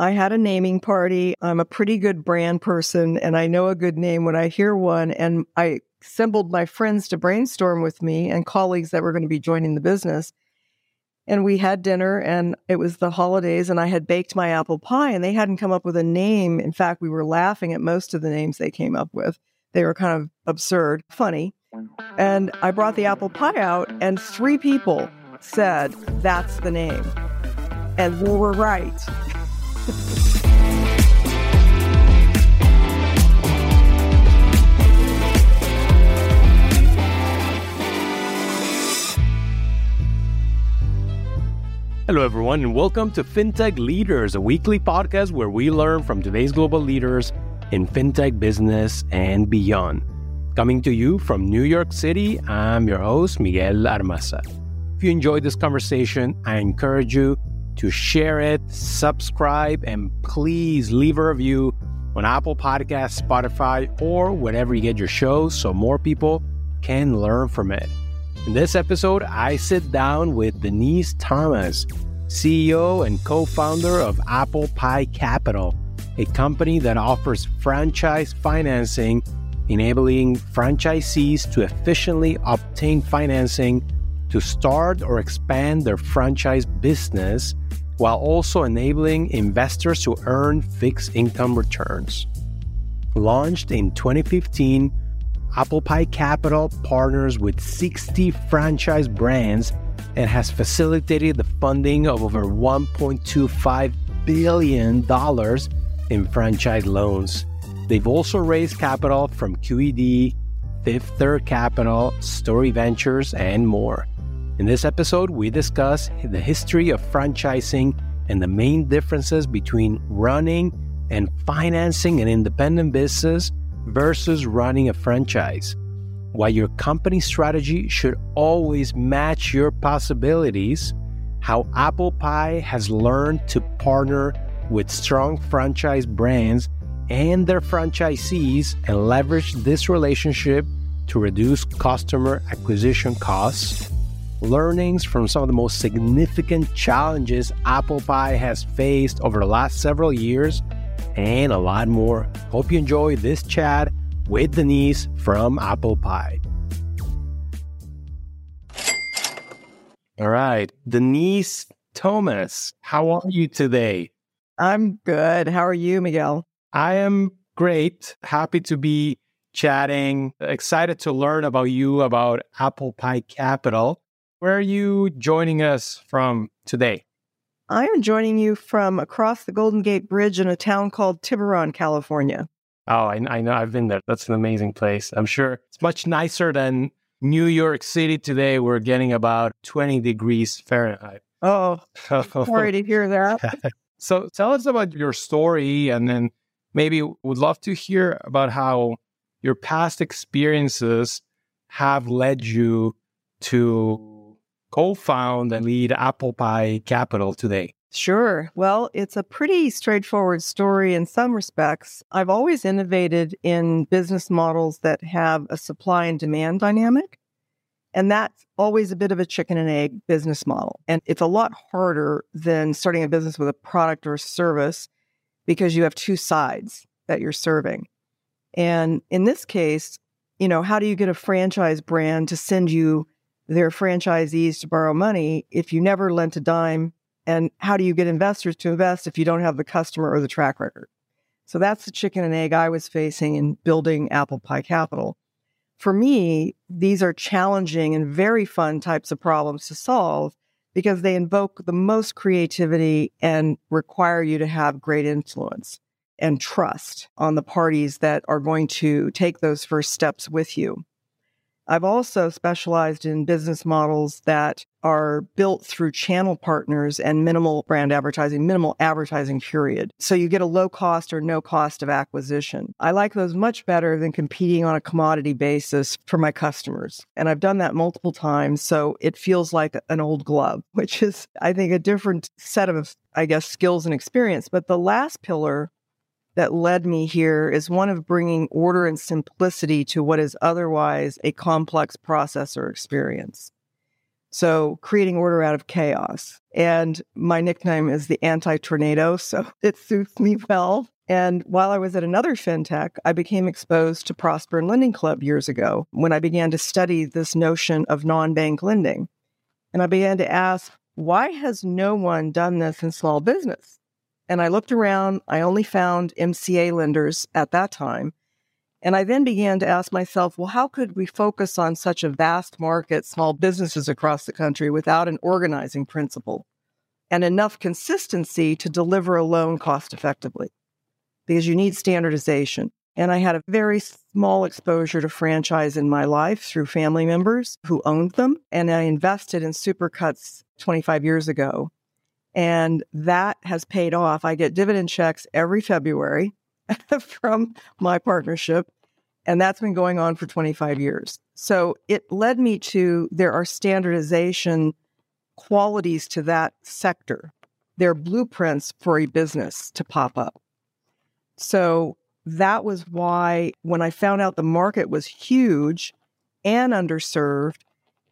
I had a naming party. I'm a pretty good brand person and I know a good name when I hear one. And I assembled my friends to brainstorm with me and colleagues that were going to be joining the business. And we had dinner and it was the holidays and I had baked my apple pie and they hadn't come up with a name. In fact, we were laughing at most of the names they came up with. They were kind of absurd, funny. And I brought the apple pie out and three people said, that's the name. And we were right. Hello, everyone, and welcome to FinTech Leaders, a weekly podcast where we learn from today's global leaders in FinTech business and beyond. Coming to you from New York City, I'm your host, Miguel Armaza. If you enjoyed this conversation, I encourage you to share it, subscribe, and please leave a review on Apple Podcasts, Spotify, or wherever you get your shows so more people can learn from it. In this episode, I sit down with Denise Thomas, CEO and co founder of Apple Pie Capital, a company that offers franchise financing, enabling franchisees to efficiently obtain financing to start or expand their franchise business while also enabling investors to earn fixed income returns. Launched in 2015, Apple Pie Capital partners with 60 franchise brands and has facilitated the funding of over $1.25 billion in franchise loans. They've also raised capital from QED, Fifth Third Capital, Story Ventures, and more. In this episode, we discuss the history of franchising and the main differences between running and financing an independent business versus running a franchise. Why your company strategy should always match your possibilities, how Apple Pie has learned to partner with strong franchise brands and their franchisees and leverage this relationship to reduce customer acquisition costs learnings from some of the most significant challenges Apple Pie has faced over the last several years, and a lot more. Hope you enjoy this chat with Denise from Apple Pie. All right, Denise Thomas, how are you today? I'm good. How are you, Miguel? I am great. Happy to be chatting. Excited to learn about you, about Apple Pie Capital. Where are you joining us from today? I am joining you from across the Golden Gate Bridge in a town called Tiburon, California. Oh, I, I know. I've been there. That's an amazing place. I'm sure it's much nicer than New York City today. We're getting about 20 degrees Fahrenheit. Oh, sorry to hear that. so tell us about your story and then maybe would love to hear about how your past experiences have led you to co found and lead Apple Pie Capital today? Sure. Well, it's a pretty straightforward story in some respects. I've always innovated in business models that have a supply and demand dynamic. And that's always a bit of a chicken and egg business model. And it's a lot harder than starting a business with a product or service because you have two sides that you're serving. And in this case, you know, how do you get a franchise brand to send you their franchisees to borrow money if you never lent a dime? And how do you get investors to invest if you don't have the customer or the track record? So that's the chicken and egg I was facing in building Apple Pie Capital. For me, these are challenging and very fun types of problems to solve because they invoke the most creativity and require you to have great influence and trust on the parties that are going to take those first steps with you. I've also specialized in business models that are built through channel partners and minimal brand advertising, minimal advertising period. So you get a low cost or no cost of acquisition. I like those much better than competing on a commodity basis for my customers. And I've done that multiple times. So it feels like an old glove, which is, I think, a different set of, I guess, skills and experience. But the last pillar that led me here is one of bringing order and simplicity to what is otherwise a complex process or experience. So creating order out of chaos. And my nickname is the anti tornado. So it suits me well. And while I was at another fintech, I became exposed to Prosper and Lending Club years ago when I began to study this notion of non bank lending. And I began to ask, why has no one done this in small business? And I looked around, I only found MCA lenders at that time. And I then began to ask myself, well, how could we focus on such a vast market, small businesses across the country, without an organizing principle and enough consistency to deliver a loan cost effectively? Because you need standardization. And I had a very small exposure to franchise in my life through family members who owned them. And I invested in Supercuts 25 years ago. And that has paid off. I get dividend checks every February from my partnership. And that's been going on for 25 years. So it led me to there are standardization qualities to that sector. There are blueprints for a business to pop up. So that was why when I found out the market was huge and underserved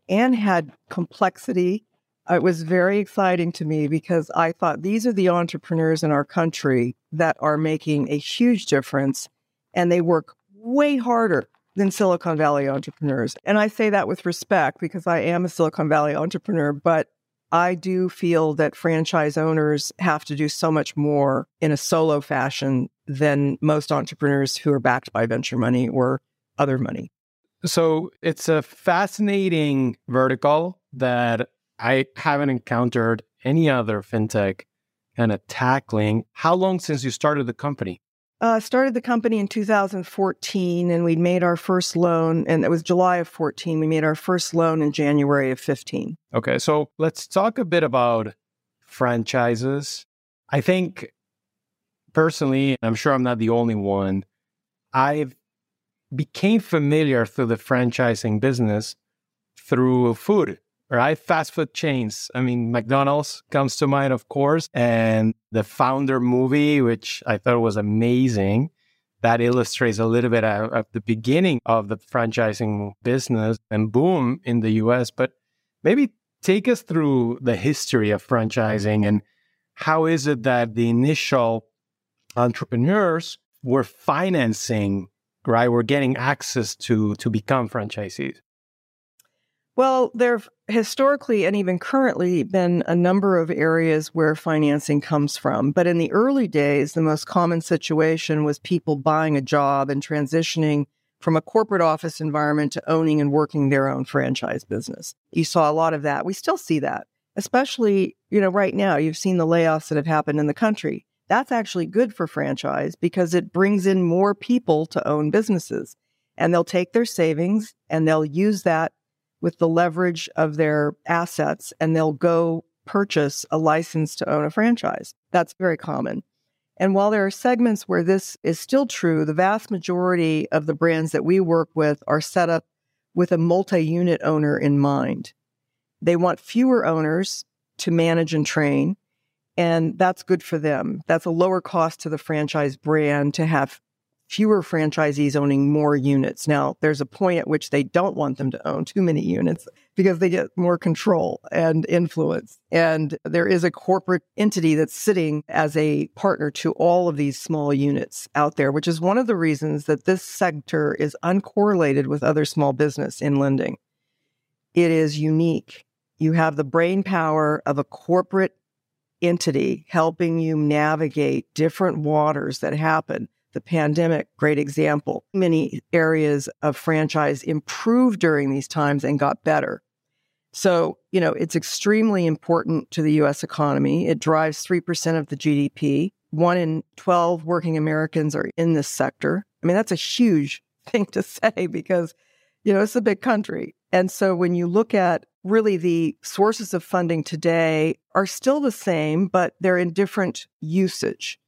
and had complexity, Uh, it was very exciting to me because I thought these are the entrepreneurs in our country that are making a huge difference and they work way harder than Silicon Valley entrepreneurs. And I say that with respect because I am a Silicon Valley entrepreneur, but I do feel that franchise owners have to do so much more in a solo fashion than most entrepreneurs who are backed by venture money or other money. So it's a fascinating vertical that I haven't encountered any other fintech kind of tackling. How long since you started the company? Uh, started the company in 2014 and we made our first loan and it was July of 14 we made our first loan in January of 15. Okay, so let's talk a bit about franchises. I think personally, I'm sure I'm not the only one, I've became familiar through the franchising business through food right? Fast food chains. I mean, McDonald's comes to mind, of course, and the founder movie, which I thought was amazing. That illustrates a little bit of, of the beginning of the franchising business and boom in the US. But maybe take us through the history of franchising and how is it that the initial entrepreneurs were financing, right? Were getting access to to become franchisees. Well, there have historically and even currently been a number of areas where financing comes from. But in the early days, the most common situation was people buying a job and transitioning from a corporate office environment to owning and working their own franchise business. You saw a lot of that. We still see that, especially, you know, right now, you've seen the layoffs that have happened in the country. That's actually good for franchise because it brings in more people to own businesses and they'll take their savings and they'll use that with the leverage of their assets and they'll go purchase a license to own a franchise. That's very common. And while there are segments where this is still true, the vast majority of the brands that we work with are set up with a multi unit owner in mind. They want fewer owners to manage and train, and that's good for them. That's a lower cost to the franchise brand to have fewer franchisees owning more units. Now, there's a point at which they don't want them to own too many units because they get more control and influence. And there is a corporate entity that's sitting as a partner to all of these small units out there, which is one of the reasons that this sector is uncorrelated with other small business in lending. It is unique. You have the brain power of a corporate entity helping you navigate different waters that happen the pandemic, great example. Many areas of franchise improved during these times and got better. So, you know, it's extremely important to the US economy. It drives 3% of the GDP. One in 12 working Americans are in this sector. I mean, that's a huge thing to say because, you know, it's a big country. And so when you look at really the sources of funding today are still the same, but they're in different usage.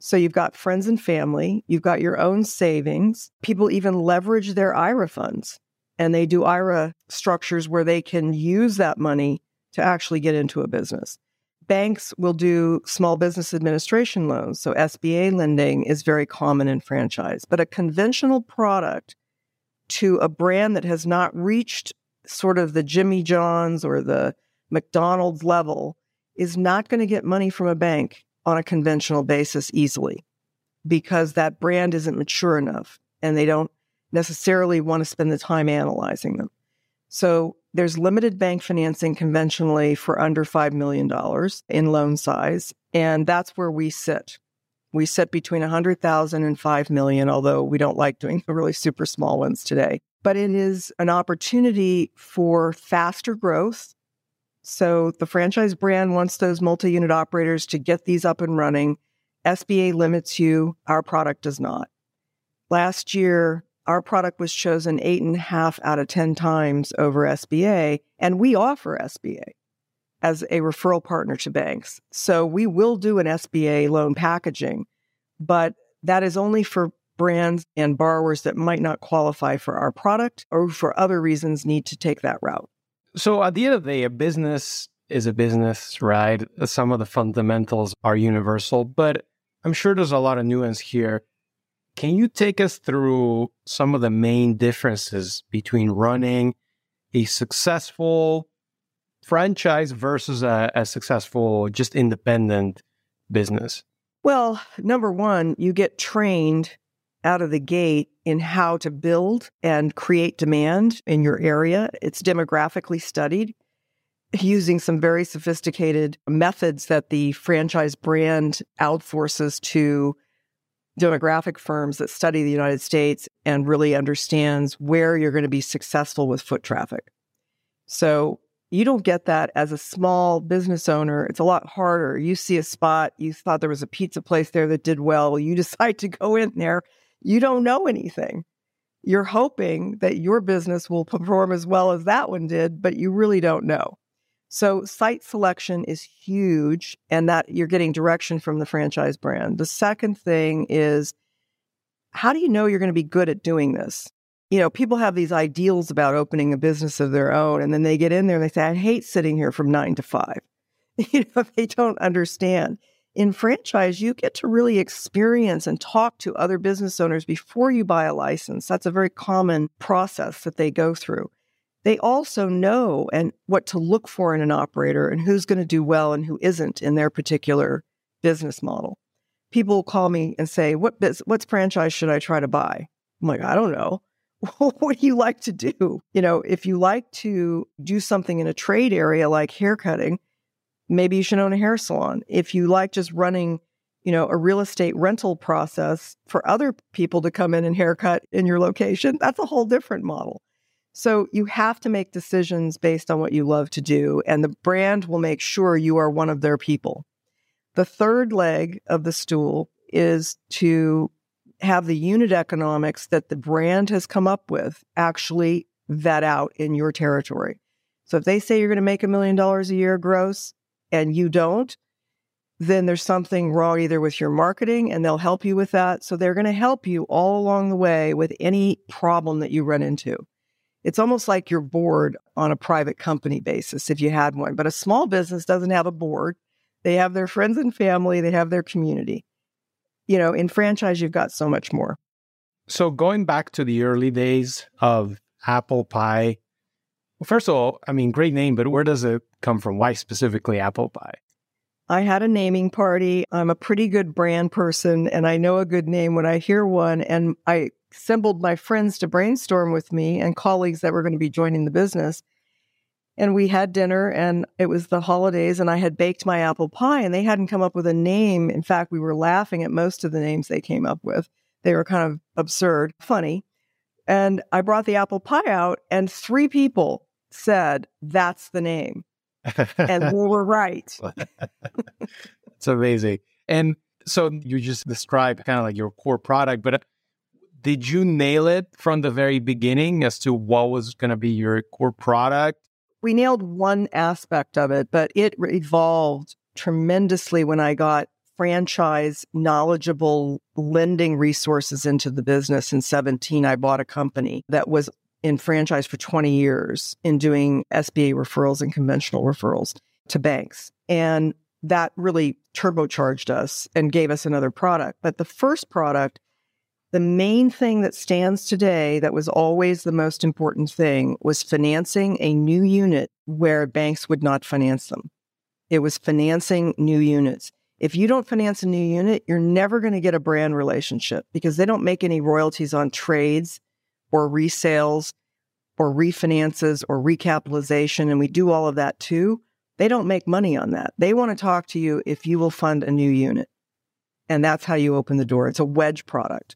So you've got friends and family, you've got your own savings. People even leverage their IRA funds and they do IRA structures where they can use that money to actually get into a business. Banks will do small business administration loans. So SBA lending is very common in franchise, but a conventional product to a brand that has not reached sort of the Jimmy John's or the McDonald's level is not going to get money from a bank on a conventional basis easily because that brand isn't mature enough and they don't necessarily want to spend the time analyzing them. So there's limited bank financing conventionally for under $5 million in loan size. And that's where we sit. We sit between 100,000 and 5 million, although we don't like doing the really super small ones today. But it is an opportunity for faster growth. So the franchise brand wants those multi unit operators to get these up and running. SBA limits you, our product does not. Last year, our product was chosen eight and a half out of 10 times over SBA, and we offer SBA as a referral partner to banks. So we will do an SBA loan packaging, but that is only for brands and borrowers that might not qualify for our product or for other reasons need to take that route. So at the end of the day, a business is a business, right? Some of the fundamentals are universal, but I'm sure there's a lot of nuance here. Can you take us through some of the main differences between running a successful franchise versus a, a successful, just independent business? Well, number one, you get trained out of the gate in how to build and create demand in your area. It's demographically studied using some very sophisticated methods that the franchise brand outsources to demographic firms that study the United States and really understands where you're going to be successful with foot traffic. So you don't get that as a small business owner. It's a lot harder. You see a spot, you thought there was a pizza place there that did well, you decide to go in there, you don't know anything. You're hoping that your business will perform as well as that one did, but you really don't know. So site selection is huge and that you're getting direction from the franchise brand. The second thing is how do you know you're going to be good at doing this? You know, people have these ideals about opening a business of their own and then they get in there and they say I hate sitting here from 9 to 5. You know, they don't understand. In franchise, you get to really experience and talk to other business owners before you buy a license. That's a very common process that they go through they also know and what to look for in an operator and who's going to do well and who isn't in their particular business model. People call me and say, "What biz- what's franchise should I try to buy?" I'm like, "I don't know." what do you like to do? You know, if you like to do something in a trade area like haircutting, maybe you should own a hair salon. If you like just running, you know, a real estate rental process for other people to come in and haircut in your location, that's a whole different model. So you have to make decisions based on what you love to do, and the brand will make sure you are one of their people. The third leg of the stool is to have the unit economics that the brand has come up with actually vet out in your territory. So if they say you're going to make a million dollars a year gross and you don't, then there's something wrong either with your marketing and they'll help you with that. So they're going to help you all along the way with any problem that you run into. It's almost like your board on a private company basis if you had one. But a small business doesn't have a board. They have their friends and family, they have their community. You know, in franchise, you've got so much more. So, going back to the early days of Apple Pie, well, first of all, I mean, great name, but where does it come from? Why specifically Apple Pie? I had a naming party. I'm a pretty good brand person and I know a good name when I hear one. And I assembled my friends to brainstorm with me and colleagues that were going to be joining the business. And we had dinner and it was the holidays and I had baked my apple pie and they hadn't come up with a name. In fact, we were laughing at most of the names they came up with. They were kind of absurd, funny. And I brought the apple pie out and three people said, that's the name. and we were right. it's amazing. And so you just described kind of like your core product, but uh, did you nail it from the very beginning as to what was going to be your core product? We nailed one aspect of it, but it evolved tremendously when I got franchise knowledgeable lending resources into the business in 17 i bought a company that was in franchise for 20 years in doing sba referrals and conventional referrals to banks and that really turbocharged us and gave us another product but the first product The main thing that stands today that was always the most important thing was financing a new unit where banks would not finance them. It was financing new units. If you don't finance a new unit, you're never going to get a brand relationship because they don't make any royalties on trades or resales or refinances or recapitalization. And we do all of that too. They don't make money on that. They want to talk to you if you will fund a new unit. And that's how you open the door. It's a wedge product.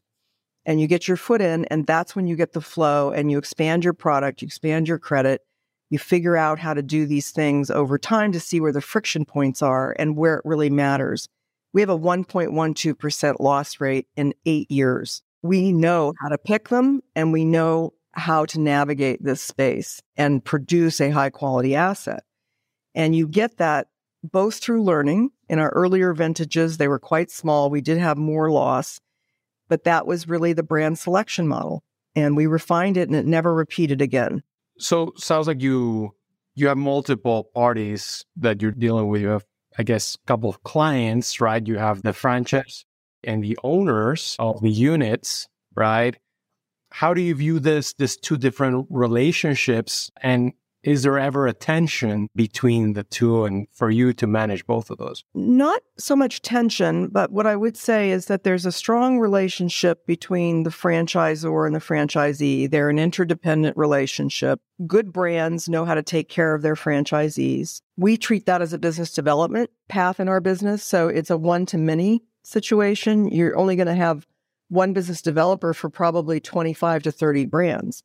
And you get your foot in, and that's when you get the flow and you expand your product, you expand your credit, you figure out how to do these things over time to see where the friction points are and where it really matters. We have a 1.12% loss rate in eight years. We know how to pick them and we know how to navigate this space and produce a high quality asset. And you get that both through learning. In our earlier vintages, they were quite small. We did have more loss, but that was really the brand selection model. And we refined it and it never repeated again. So sounds like you you have multiple parties that you're dealing with. You have, I guess, a couple of clients, right? You have the franchise and the owners of the units, right? How do you view this, this two different relationships? And is there ever a tension between the two and for you to manage both of those? Not so much tension, but what I would say is that there's a strong relationship between the franchisor and the franchisee. They're an interdependent relationship. Good brands know how to take care of their franchisees. We treat that as a business development path in our business. So it's a one to many situation. You're only going to have one business developer for probably 25 to 30 brands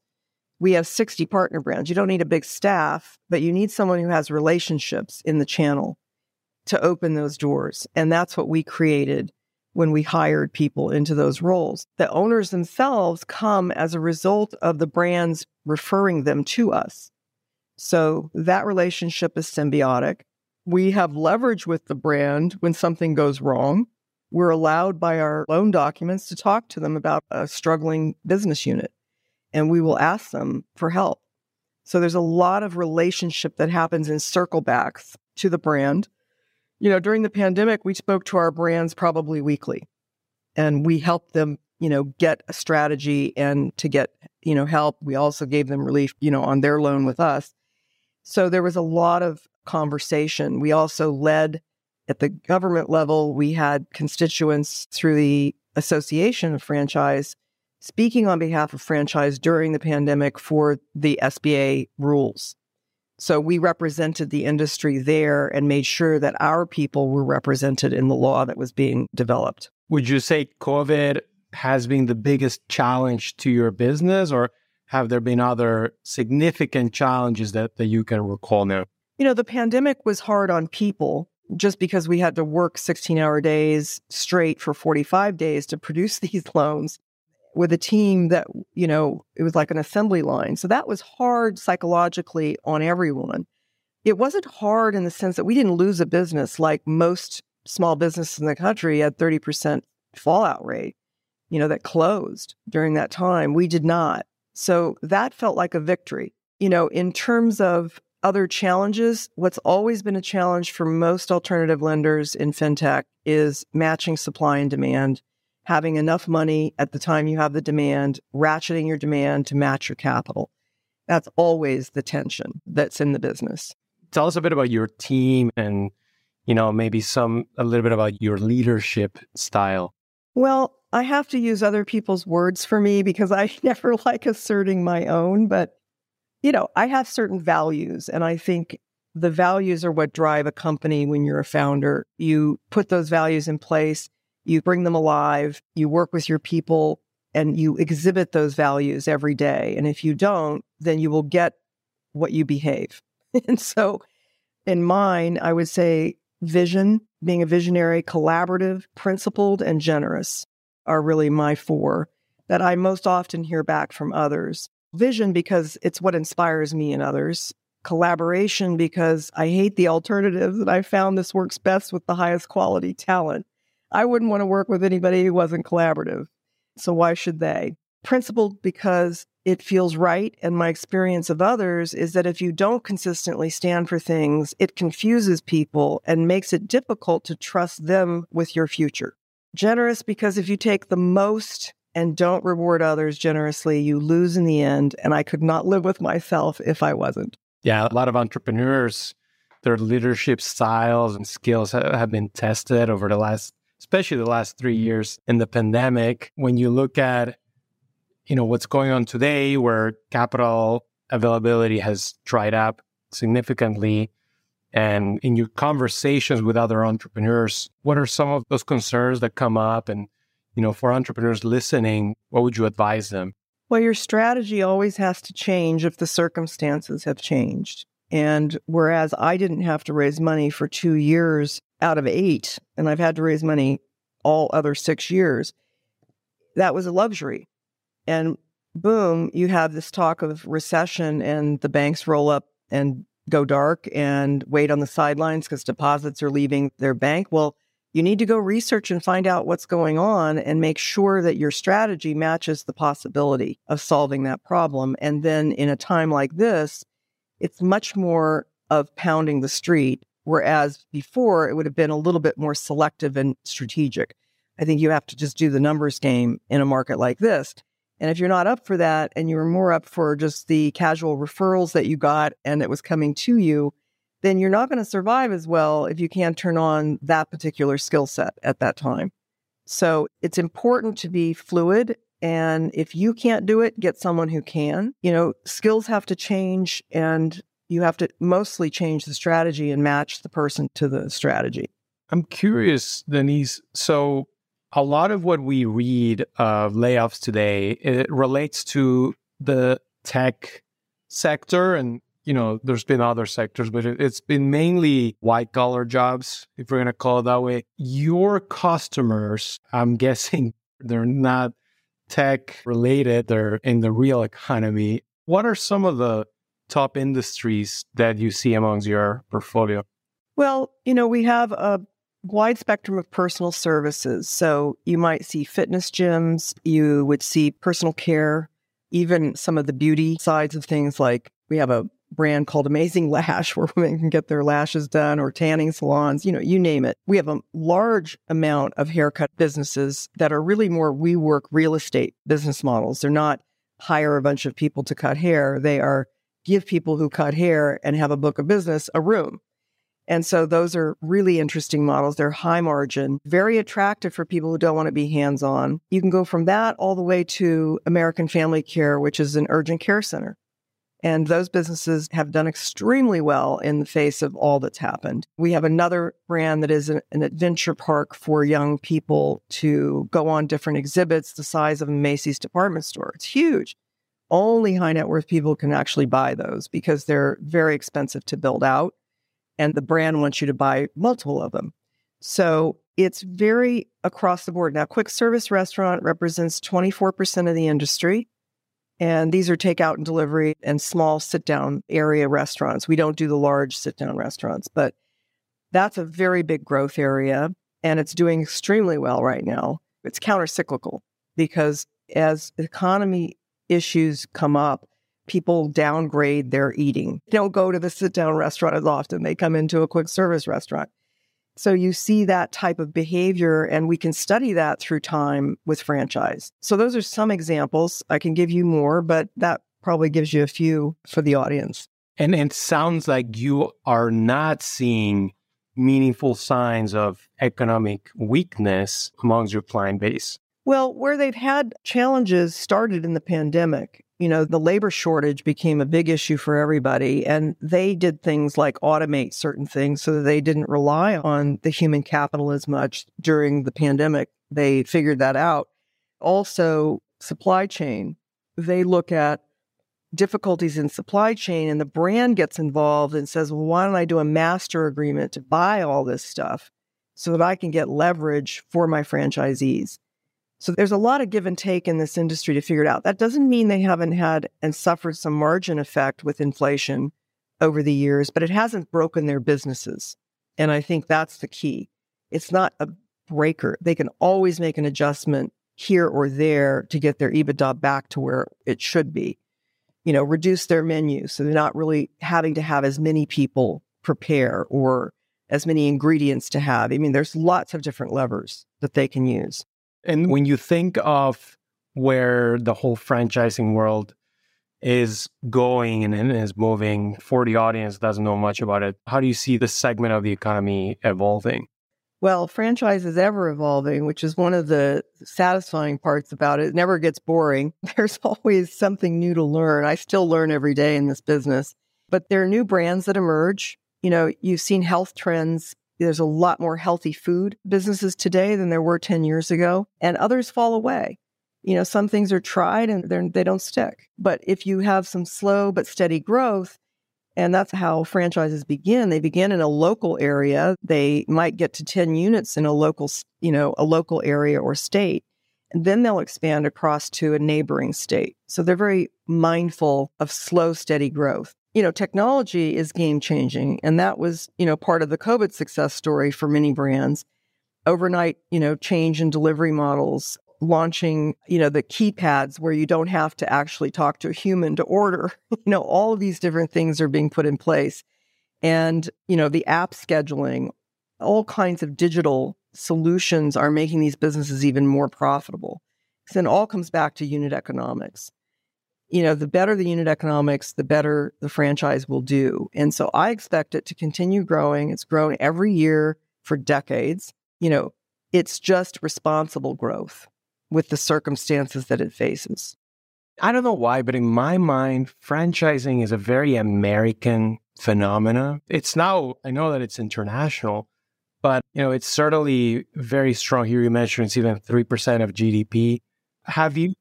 we have 60 partner brands. You don't need a big staff, but you need someone who has relationships in the channel to open those doors. And that's what we created when we hired people into those roles. The owners themselves come as a result of the brands referring them to us. So that relationship is symbiotic. We have leverage with the brand when something goes wrong. We're allowed by our loan documents to talk to them about a struggling business unit and we will ask them for help. So there's a lot of relationship that happens in circle backs to the brand. You know, during the pandemic, we spoke to our brands probably weekly and we helped them, you know, get a strategy and to get, you know, help. We also gave them relief, you know, on their loan with us. So there was a lot of conversation. We also led at the government level, we had constituents through the Association of Franchise speaking on behalf of franchise during the pandemic for the SBA rules. So we represented the industry there and made sure that our people were represented in the law that was being developed. Would you say COVID has been the biggest challenge to your business, or have there been other significant challenges that, that you can recall now? You know, the pandemic was hard on people just because we had to work 16 hour days straight for 45 days to produce these loans with a team that, you know, it was like an assembly line. So that was hard psychologically on everyone. It wasn't hard in the sense that we didn't lose a business like most small businesses in the country had 30% fallout rate, you know, that closed during that time. We did not. So that felt like a victory. You know, in terms of other challenges, what's always been a challenge for most alternative lenders in fintech is matching supply and demand having enough money at the time you have the demand, ratcheting your demand to match your capital. That's always the tension that's in the business. Tell us a bit about your team and, you know, maybe some, a little bit about your leadership style. Well, I have to use other people's words for me because I never like asserting my own, but, you know, I have certain values and I think the values are what drive a company when you're a founder. You put those values in place you bring them alive, you work with your people, and you exhibit those values every day. And if you don't, then you will get what you behave. and so in mine, I would say vision, being a visionary, collaborative, principled, and generous are really my four that I most often hear back from others. Vision, because it's what inspires me and others. Collaboration, because I hate the alternatives and I found this works best with the highest quality talent. I wouldn't want to work with anybody who wasn't collaborative. So why should they? Principled because it feels right. And my experience of others is that if you don't consistently stand for things, it confuses people and makes it difficult to trust them with your future. Generous because if you take the most and don't reward others generously, you lose in the end. And I could not live with myself if I wasn't. Yeah, a lot of entrepreneurs, their leadership styles and skills have been tested over the last, especially the last three mm-hmm. years in the pandemic. When you look at, you know, what's going on today, where capital availability has dried up significantly, and in your conversations with other entrepreneurs, what are some of those concerns that come up? And, you know, for entrepreneurs listening, what would you advise them? Well, your strategy always has to change if the circumstances have changed. And whereas I didn't have to raise money for two years out of eight, and I've had to raise money all other six years, that was a luxury. And boom, you have this talk of recession, and the banks roll up and go dark and wait on the sidelines because deposits are leaving their bank. Well, you need to go research and find out what's going on and make sure that your strategy matches the possibility of solving that problem. And then in a time like this, it's much more of pounding the street, whereas before it would have been a little bit more selective and strategic. I think you have to just do the numbers game in a market like this. And if you're not up for that and you're more up for just the casual referrals that you got and it was coming to you, then you're not going to survive as well if you can't turn on that particular skill set at that time. So it's important to be fluid. And if you can't do it, get someone who can. You know, skills have to change and you have to mostly change the strategy and match the person to the strategy. I'm curious, Denise. So a lot of what we read of layoffs today, it relates to the tech sector and you know, there's been other sectors, but it, has been mainly white collar jobs, if we're going to call it that way. Your customers, I'm guessing they're not tech related, they're in the real economy. What are some of the top industries that you see amongst your portfolio? Well, you know, we have a wide spectrum of personal services. So you might see fitness gyms, you would see personal care, even some of the beauty sides of things like we have a brand called Amazing Lash where women can get their lashes done or tanning salons, you know, you name it. We have a large amount of haircut businesses that are really more WeWork real estate business models. They're not hire a bunch of people to cut hair. They are give people who cut hair and have a book of business a room. And so those are really interesting models. They're high margin, very attractive for people who don't want to be hands on. You can go from that all the way to American Family Care, which is an urgent care center. And those businesses have done extremely well in the face of all that's happened. We have another brand that is an, an, adventure park for young people to go on different exhibits the size of a Macy's department store. It's huge. Only high net worth people can actually buy those because they're very expensive to build out. And the brand wants you to buy multiple of them. So it's very across the board. Now, quick service restaurant represents 24% of the industry. And these are takeout and delivery and small sit down area restaurants. We don't do the large sit down restaurants, but that's a very big growth area and it's doing extremely well right now. It's counter cyclical because as economy issues come up, people downgrade their eating. They don't go to the sit down restaurant as often, they come into a quick service restaurant. So you see that type of behavior, and we can study that through time with franchise. So those are some examples. I can give you more, but that probably gives you a few for the audience. And it sounds like you are not seeing meaningful signs of economic weakness amongst your client base. Well, where they've had challenges started in the pandemic you know, the labor shortage became a big issue for everybody. And they did things like automate certain things so that they didn't rely on the human capital as much during the pandemic. They figured that out. Also, supply chain. They look at difficulties in supply chain and the brand gets involved and says, well, why don't I do a master agreement to buy all this stuff so that I can get leverage for my franchisees? So there's a lot of give and take in this industry to figure it out. That doesn't mean they haven't had and suffered some margin effect with inflation over the years, but it hasn't broken their businesses. And I think that's the key. It's not a breaker. They can always make an adjustment here or there to get their EBITDA back to where it should be. You know, reduce their menu so they're not really having to have as many people prepare or as many ingredients to have. I mean, there's lots of different levers that they can use. And when you think of where the whole franchising world is going and is moving for the audience doesn't know much about it. How do you see this segment of the economy evolving? Well, franchise is ever evolving, which is one of the satisfying parts about it. It never gets boring. There's always something new to learn. I still learn every day in this business, but there are new brands that emerge. You know, you've seen health trends. There's a lot more healthy food businesses today than there were 10 years ago, and others fall away. You know, some things are tried and they're, don't stick. But if you have some slow but steady growth, and that's how franchises begin. They begin in a local area. They might get to 10 units in a local, you know, a local area or state. And then they'll expand across to a neighboring state. So they're very mindful of slow, steady growth. You know, technology is game changing. And that was, you know, part of the COVID success story for many brands. Overnight, you know, change in delivery models, launching, you know, the keypads where you don't have to actually talk to a human to order. you know, all of these different things are being put in place. And, you know, the app scheduling, all kinds of digital solutions are making these businesses even more profitable. Because then all comes back to unit economics. You know, the better the unit economics, the better the franchise will do. And so I expect it to continue growing. It's grown every year for decades. You know, it's just responsible growth with the circumstances that it faces. I don't know why, but in my mind, franchising is a very American phenomena. It's now, I know that it's international, but you know, it's certainly very strong here. You mentioned it's even 3% of GDP. Have you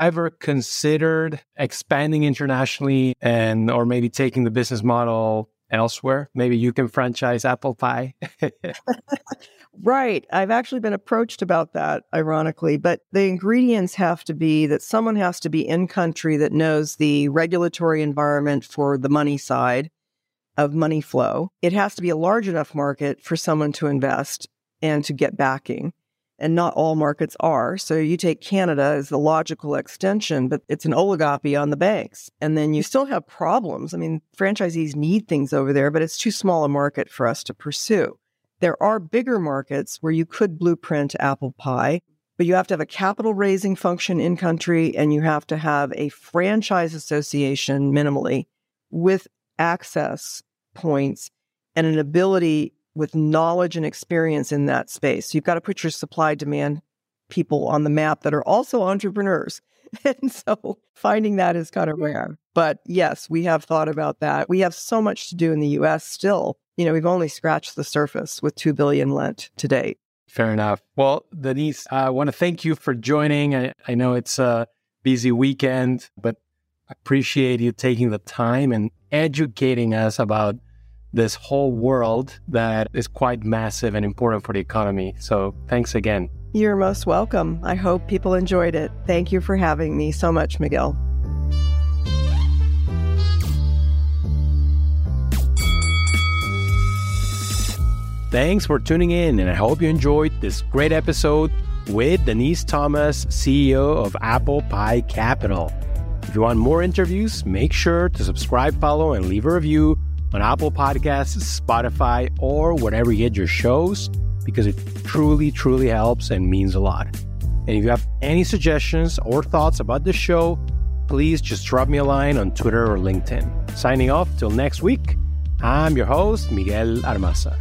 ever considered expanding internationally and or maybe taking the business model elsewhere? Maybe you can franchise apple pie. Right. I've actually been approached about that, ironically, but the ingredients have to be that someone has to be in country that knows the regulatory environment for the money side of money flow. It has to be a large enough market for someone to invest and to get backing. And not all markets are. So you take Canada as the logical extension, but it's an oligopoly on the banks. And then you still have problems. I mean, franchisees need things over there, but it's too small a market for us to pursue. There are bigger markets where you could blueprint apple pie, but you have to have a capital raising function in country and you have to have a franchise association minimally with access points and an ability with knowledge and experience in that space. you've got to put your supply demand people on the map that are also entrepreneurs. And so finding that is kind of mm-hmm. rare. But yes, we have thought about that. We have so much to do in the US still you know, we've only scratched the surface with 2 billion lent to date. Fair enough. Well, Denise, I want to thank you for joining. I, I know it's a busy weekend, but I appreciate you taking the time and educating us about this whole world that is quite massive and important for the economy. So thanks again. You're most welcome. I hope people enjoyed it. Thank you for having me so much, Miguel. Thanks for tuning in, and I hope you enjoyed this great episode with Denise Thomas, CEO of Apple Pie Capital. If you want more interviews, make sure to subscribe, follow, and leave a review on Apple Podcasts, Spotify, or wherever you get your shows because it truly, truly helps and means a lot. And if you have any suggestions or thoughts about the show, please just drop me a line on Twitter or LinkedIn. Signing off till next week, I'm your host, Miguel Armaza.